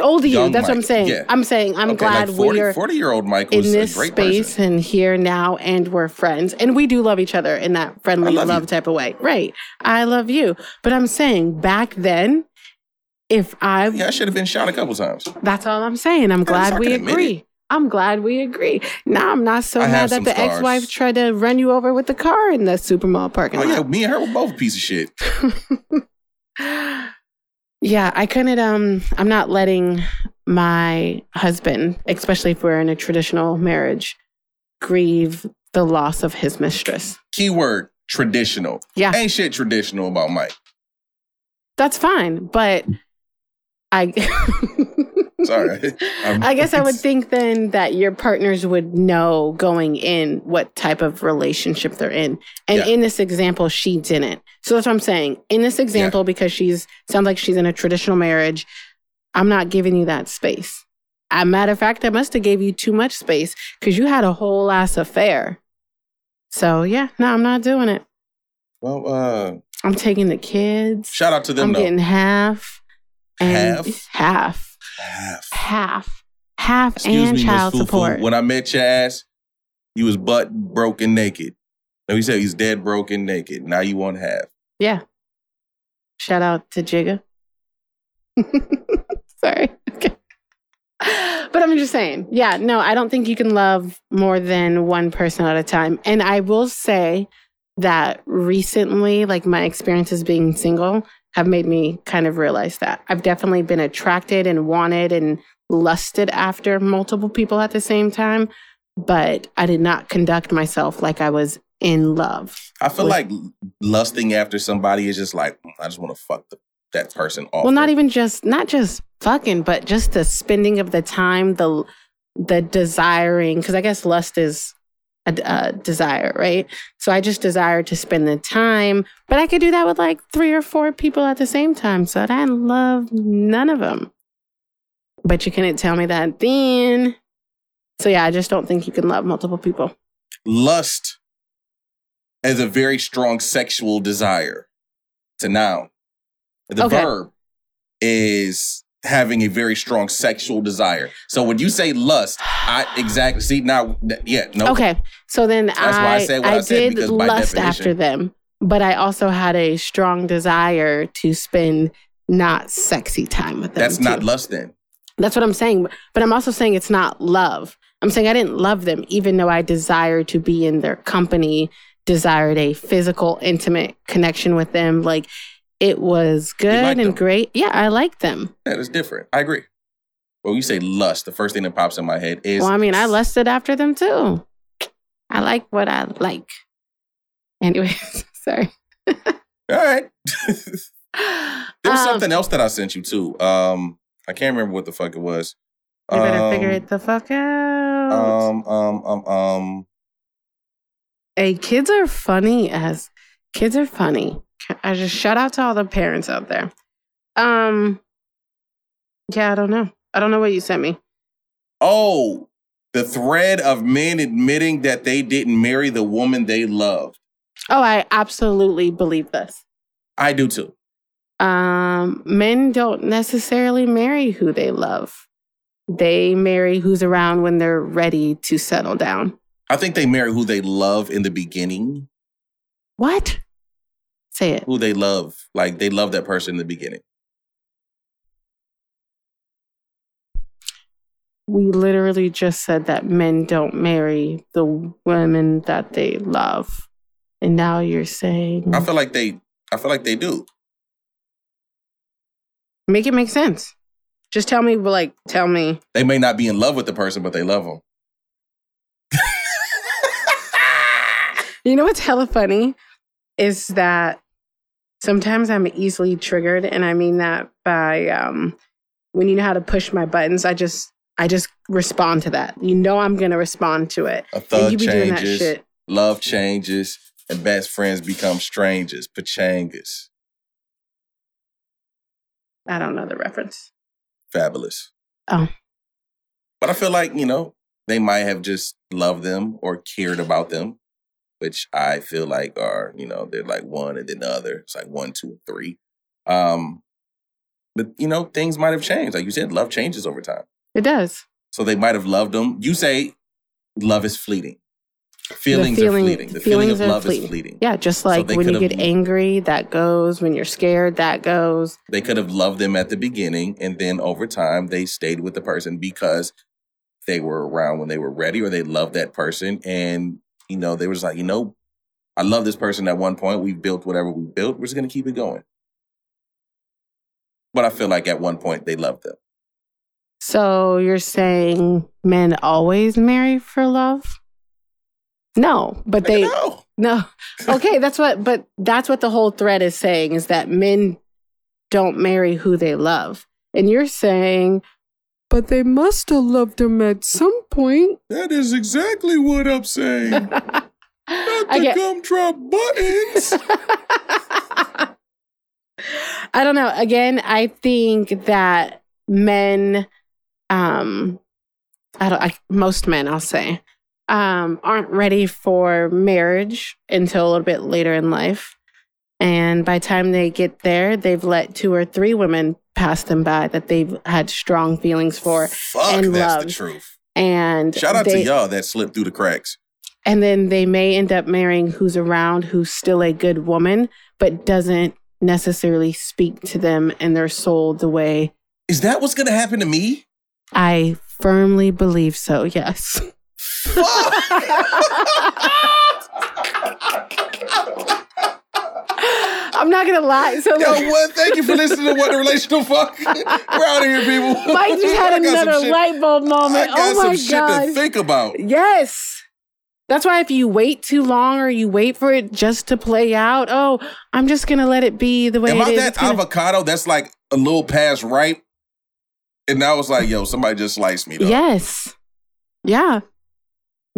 old you. That's what I'm saying. yeah. I'm saying I'm okay, glad like 40, we're 40 year old Mike in this space person. and here now, and we're friends, and we do love each other in that friendly love love, type of way. Right? I love you, but I'm saying back then, if I Yeah, I should have been shot a couple times. That's all I'm saying. I'm glad we agree. I'm glad we agree. Now I'm not so I mad that the scars. ex-wife tried to run you over with the car in the supermall parking Oh yeah, me and her were both a piece of shit. yeah, I couldn't um I'm not letting my husband, especially if we're in a traditional marriage, grieve the loss of his mistress. Keyword traditional. Yeah. Ain't shit traditional about Mike. That's fine, but I Sorry. I'm- I guess I would think then that your partners would know going in what type of relationship they're in. And Yeah. in this example, she didn't. So that's what I'm saying. In this example, because she's sounds like she's in a traditional marriage, I'm not giving you that space. A matter of fact, I must have gave you too much space because you had a whole ass affair. So yeah, no, I'm not doing it. Well, uh, I'm taking the kids. shout out to them I'm though. getting half. And Half? half. Half. Half. Half Excuse and me, child Fufu. support. When I met your ass, you was butt broken naked. No, he said he's dead broken naked. Now you want half. Yeah. Shout out to Jigga. Sorry. Okay. But I'm just saying, yeah, no, I don't think you can love more than one person at a time. And I will say that recently, like my experiences being single have made me kind of realize that. I've definitely been attracted and wanted and lusted after multiple people at the same time, but I did not conduct myself like I was in love. I feel With- like lusting after somebody is just like "Mm, I just want to fuck the, that person off. Well, not even just not just fucking, but just the spending of the time, the the desiring. Because I guess lust is a, a desire, right? So I just desire to spend the time, but I could do that with like three or four people at the same time. So I love none of them. But you couldn't tell me that then. So yeah, I just don't think you can love multiple people. lust as a very strong sexual desire. To noun. The Okay. verb is having a very strong sexual desire. So when you say lust, I exactly see now. Yeah, no. Okay, so then That's why I I, said what I, I said, did because lust definition- after them, but I also had a strong desire to spend not sexy time with them. that's not lust. Then That's what I'm saying. But I'm also saying it's not love. I'm saying I didn't love them, even though I desired to be in their company, desired a physical, intimate connection with them. Like it was good and them. great. Yeah, I like them. that is different. I agree. When you say lust, the first thing that pops in my head is. Well, I mean, I lusted after them too. I like what I like. Anyways, sorry. All right. There was Um, something else that I sent you too. Um, I can't remember what the fuck it was. You better figure Um, it the fuck out. Um, um, um, um. hey, kids are funny as kids are funny. I just shout out to all the parents out there. Um, yeah, I don't know. I don't know what you sent me. Oh, the thread of men admitting that they didn't marry the woman they loved. Oh, I absolutely believe this. I do too. Um, men don't necessarily marry who they love. They marry who's around when they're ready to settle down. I think they marry who they love in the beginning. What? Say it. Who they love. Like they love that person in the beginning. We literally just said that men don't marry the women that they love. And now you're saying I feel like they I feel like they do. Make it make sense. Just tell me like tell me. They may not be in love with the person but they love them. You know what's hella funny is that sometimes I'm easily triggered, and I mean that by um, when you know how to push my buttons. I just I just respond to that. You know I'm gonna respond to it. A And thug you be doing that changes, shit. love changes, and best friends become strangers. Pachangas. I don't know the reference. Fabolous. Oh. But I feel like, you know, they might have just loved them or cared about them, which I feel like are, you know, they're like one and then the other. It's like one, two, three. Um, but you know, things might have changed. Like you said, love changes over time. It does. So they might have loved them. You say love is fleeting. Feelings feeling- are fleeting. The feeling of love fleeting. is fleeting. Yeah, just like they when you get angry, that goes. When you're scared, that goes. They could have loved them at the beginning, and then over time, they stayed with the person because they were around when they were ready, or they loved that person, and you know they was like, you know, I love this person. At one point, we built whatever we built. We're just gonna keep it going. But I feel like at one point they loved them. So you're saying men always marry for love? No, but they no. no. Okay, that's what but that's what the whole thread is saying is that men don't marry who they love. And you're saying but they must have loved him at some point. That is exactly what I'm saying. I get gumdrop buttons. I don't know. Again, I think that men, um, I don't. I, most men, I'll say, um, aren't ready for marriage until a little bit later in life, and by the time they get there, they've let two or three women pass them by that they've had strong feelings for, Fuck, and that's the truth. and Shout out to y'all that slipped through the cracks. and then they may end up marrying who's around who's still a good woman but doesn't necessarily speak to them and their soul the way Is that what's gonna happen to me? I firmly believe so, yes. I'm not gonna lie. So Yo, like, what? Thank you for listening to What the Relational Fuck. We're out of here, people. Mike just had I another light bulb I moment. got Oh my some shit god. to think about. Yes. That's why if you wait too long or you wait for it just to play out, oh, I'm just gonna let it be the way Am it I is. that gonna- avocado that's like a little past ripe? And I was like, yo, somebody just sliced me. Though. Yes. Yeah.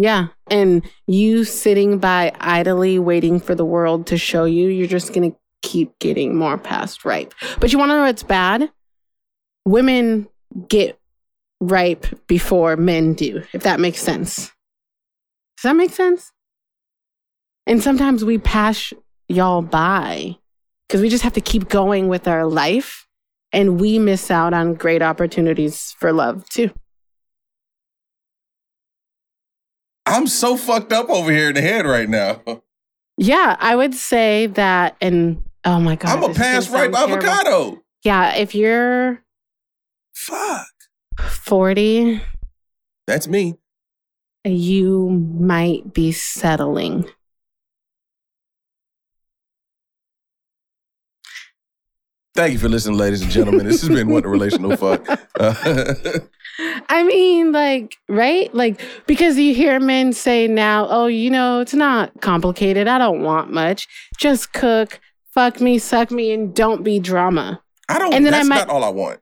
Yeah. And you sitting by idly waiting for the world to show you, you're just going to keep getting more past ripe. But you want to know what's bad? Women get ripe before men do, if that makes sense. Does that make sense? And sometimes we pass y'all by because we just have to keep going with our life and we miss out on great opportunities for love too. I'm so fucked up over here in the head right now. Yeah, I would say that, and oh my god, I'm a past ripe sound terrible. avocado. Yeah, if you're Fuck. 40, That's me. you might be settling. Thank you for listening, ladies and gentlemen. This has been What the Relational Fuck. Uh, I mean, like, right? Like, because you hear men say now, oh, you know, it's not complicated. I don't want much. Just cook, fuck me, suck me, and don't be drama. I don't, And then I that's might- not all I want.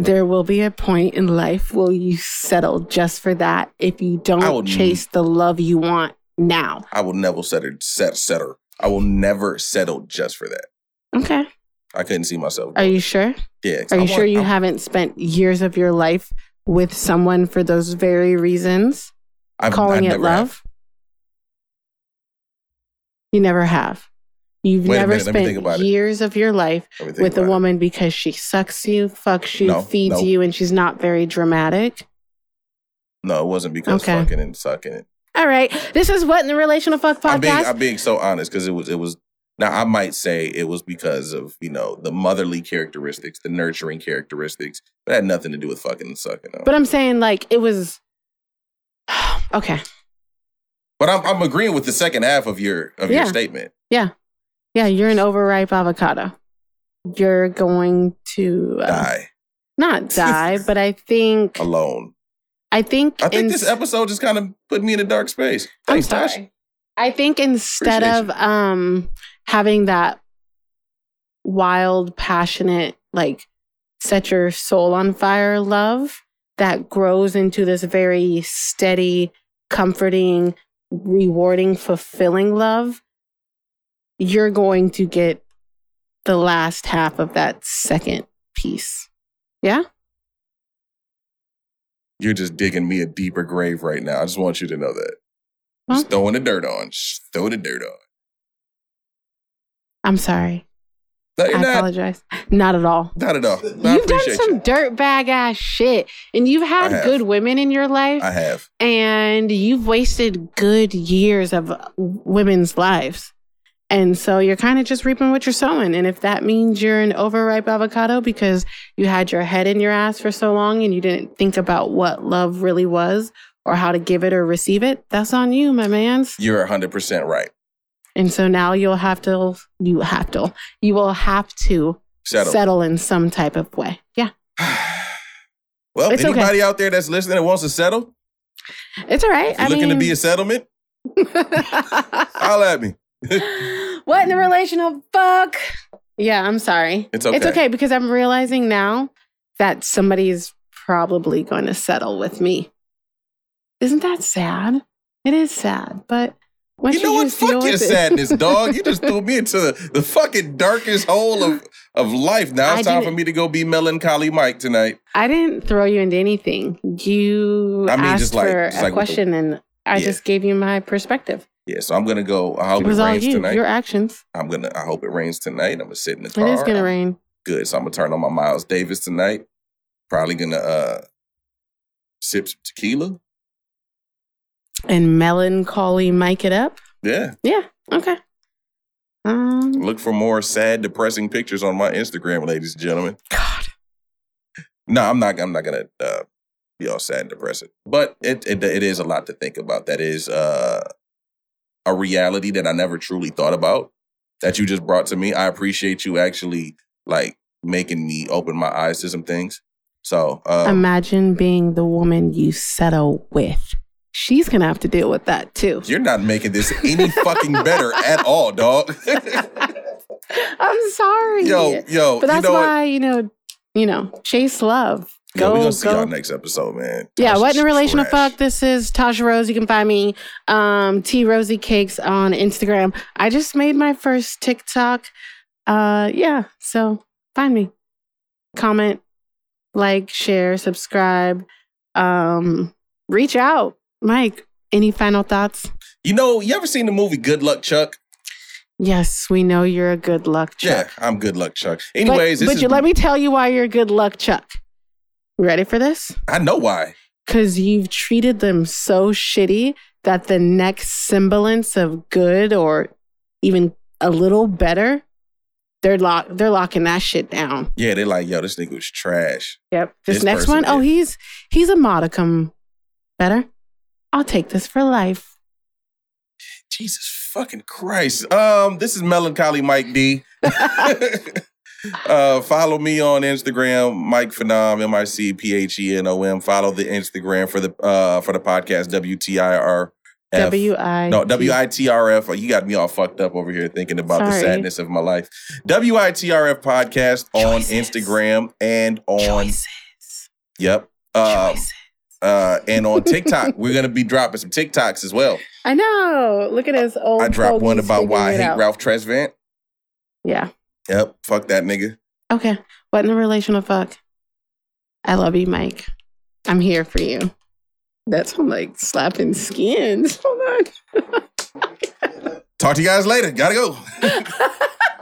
There will be a point in life where you settle just for that if you don't chase the love you want now. I will never settle, set, setter. I will never settle just for that. Okay. I couldn't see myself. Are you sure? yeah. Are you want- sure you I- haven't spent years of your life with someone for those very reasons, I've- calling I've it never have. love? You never have. You've Wait never minute, let me think spent years of your life Let me think with a about it. woman because she sucks you, fucks you, No, feeds no. you, and she's not very dramatic. No, it wasn't because Okay. fucking and sucking it. All right. This is What in the Relational Fuck I'm being, podcast. I'm being so honest because it was, it was, Now, I might say it was because of, you know, the motherly characteristics, the nurturing characteristics, but it had nothing to do with fucking and sucking. on. But I'm saying like it was okay. But I'm, I'm agreeing with the second half of your of your statement. Yeah, Yeah. you're an overripe avocado. You're going to uh, Die not die, but I think alone. I think I think in- this episode just kind of put me in a dark space. I'm Thanks, Tosh. sorry. I think instead Appreciate of um having that wild, passionate, like set your soul on fire love that grows into this very steady, comforting, rewarding, fulfilling love, you're going to get the last half of that second piece. Yeah? You're just digging me a deeper grave right now. I just want you to know that. Huh? Just throwing the dirt on. Just throw the dirt on. I'm sorry. No, I apologize. Not at all. Not at all. I You've done some you. dirt bag ass shit, and you've had good women in your life, I have. and you've wasted good years of women's lives. And so you're kind of just reaping what you're sowing. And if that means you're an overripe avocado because you had your head in your ass for so long and you didn't think about what love really was or how to give it or receive it, that's on you, my man. You're 100% right. And so now you'll have to, you have to, you will have to Settle. settle in some type of way. Yeah. well, It's okay. anybody out there that's listening that wants to settle, It's all right. I looking mean, to be a settlement, holla at me. what in the relational fuck? Yeah, I'm sorry. It's okay. It's okay because I'm realizing now that somebody's probably going to settle with me. Isn't that sad? It is sad, but once You know what? deal Fuck your it- sadness, dog. You just threw me into the, the fucking darkest hole of, of life. Now it's I time for me to go be melancholy Mike tonight. I didn't throw you into anything. You I mean, asked just like- for just a like the- question, and I Yeah. just gave you my perspective. Yeah, so I'm gonna go. I hope It it, rains you, tonight. your actions. I'm gonna. I hope it rains tonight. I'm gonna sit in the car. It is going to I'm rain. Good. So I'm gonna turn on my Miles Davis tonight. Probably gonna uh sip some tequila. And melancholy mic it up. Yeah. Yeah. Okay. Um. Look for more sad, depressing pictures on my Instagram, ladies and gentlemen. God. No, I'm not. I'm not gonna uh, be all sad and depressing. But it, it it is a lot to think about. That is uh, a reality that I never truly thought about. That you just brought to me. I appreciate you actually like making me open my eyes to some things. So um, Imagine being the woman you settle with. She's gonna have to deal with that too. you're not making this any fucking better at all, dog. I'm sorry. yo, yo, but that's you know why you know, you know, chase love. what? Go, Yo, we gonna see go. y'all next episode, man. Yeah, Tasha's what in a relational trash. fuck? This is Tasha Rose. You can find me um T Rosie Cakes on Instagram. I just made my first TikTok. Uh yeah, so find me. Comment, like, share, subscribe. Um reach out. Mike, any final thoughts? You know, you ever seen the movie Good Luck Chuck? Yes, we know you're a good luck Chuck. Yeah, I'm Good Luck Chuck. Anyways, but, this but is, you, let me tell you why you're a good luck Chuck. Ready for this? I know why. Because you've treated them so shitty that the next semblance of good or even a little better, they're lock they're locking that shit down. Yeah, they're like, yo, this nigga was trash. Yep. This, This next person one, oh, is- he's he's a modicum better. I'll take this for life. Jesus fucking Christ. Um, this is Melancholy Mike D. uh, follow me on Instagram, Mike Phenom, M I C P H E N O M. Follow the Instagram for the uh for the podcast WTIR. W I No, WITRF. You got me all fucked up over here thinking about the sadness of my life. WITRF podcast on Instagram and on choices. Yep. Uh, choices. Uh, and on TikTok. We're gonna be dropping some TikToks as well. I know. Look at his old. I dropped one about why I hate out. Ralph Tresvant. Yeah. Yep. Fuck that nigga. Okay. What in a relational fuck? I love you, Mike. I'm here for you. That's like slapping skins. Hold on. Talk to you guys later. Gotta go.